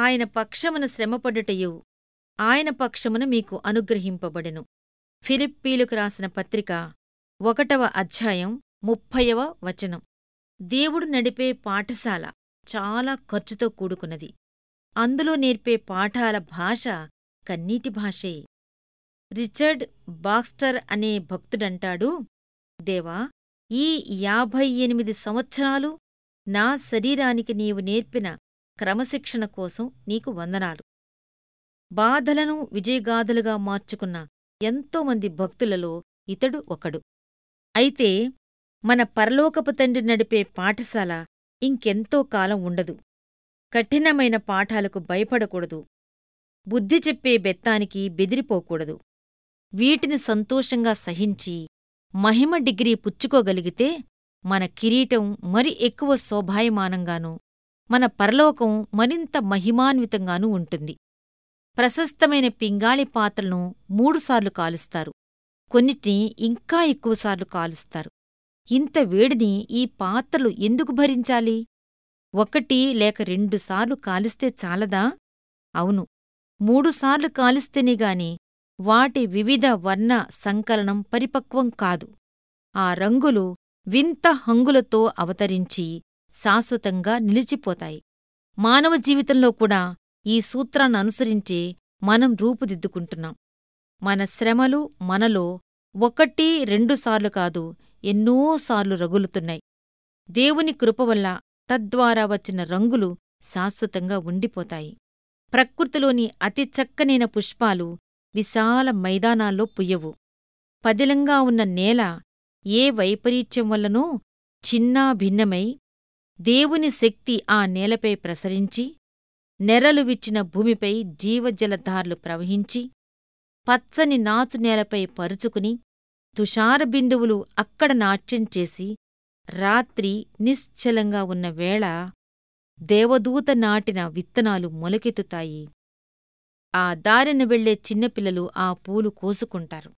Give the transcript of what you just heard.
ఆయన పక్షమున శ్రమపడుటయు. ఆయన పక్షమున మీకు అనుగ్రహింపబడెను. ఫిలిప్పీలకు రాసిన పత్రిక ఒకటవ అధ్యాయం ముప్పైవ వచనం. దేవుడు నడిపే పాఠశాల చాలా ఖర్చుతో కూడుకున్నది. అందులో నేర్పే పాఠాల భాష కన్నీటి భాషే. రిచర్డ్ బాక్స్టర్ అనే భక్తుడంటాడు దేవా ఈ యాభై ఎనిమిది సంవత్సరాలు నా శరీరానికి నీవు నేర్పిన క్రమశిక్షణ కోసం నీకు వందనాలు. బాధలను విజయగాథలుగా మార్చుకున్న ఎంతోమంది భక్తులలో ఇతడు ఒకడు. అయితే మన పరలోకపు తండ్రి నడిపే పాఠశాల ఇంకెంతో కాలం ఉండదు. కఠినమైన పాఠాలకు భయపడకూడదు. బుద్ధి చెప్పే బెత్తానికి బెదిరిపోకూడదు. వీటిని సంతోషంగా సహించి మహిమ డిగ్రీ పుచ్చుకోగలిగితే మన కిరీటం మరి ఎక్కువ శోభాయమానంగానూ మన పరలోకం మరింత మహిమాన్వితంగానూ ఉంటుంది. ప్రశస్తమైన పింగాళి పాత్రలను మూడుసార్లు కాలుస్తారు. కొన్నిటిని ఇంకా ఎక్కువసార్లు కాలుస్తారు. ఇంత వేడిని ఈ పాత్రలు ఎందుకు భరించాలి? ఒకటి లేక రెండుసార్లు కాలిస్తే చాలదా? అవును. మూడుసార్లు కాలిస్తేనేగాని వాటి వివిధ వర్ణ సంకలనం పరిపక్వం కాదు. ఆ రంగులు వింత హంగులతో అవతరించి శాశ్వతంగా నిలిచిపోతాయి. మానవ జీవితంలో కూడా ఈ సూత్రాన్ననుసరించే మనం రూపుదిద్దుకుంటున్నాం. మన శ్రమలు మనలో ఒకటి రెండుసార్లు కాదు ఎన్నోసార్లు రగులుతున్నాయి. దేవుని కృపవల్ల తద్వారా వచ్చిన రంగులు శాశ్వతంగా ఉండిపోతాయి. ప్రకృతిలోని అతి చక్కనైన పుష్పాలు విశాల మైదానాల్లో పుయ్యవు. పదిలంగా ఉన్న నేల ఏ వైపరీత్యం వల్లనో చిన్నా భిన్నమై దేవుని శక్తి ఆ నేలపై ప్రసరించి నెరలు విచ్చిన భూమిపై జీవజలధార్లు ప్రవహించి పచ్చని నాచు నేలపై పరుచుకుని తుషారబిందువులు అక్కడ నాట్యం చేసి రాత్రి నిశ్చలంగా ఉన్న వేళ దేవదూత నాటిన విత్తనాలు మొలకెత్తుతాయి. ఆ దారిన వెళ్ళే చిన్నపిల్లలు ఆ పూలు కోసుకుంటారు.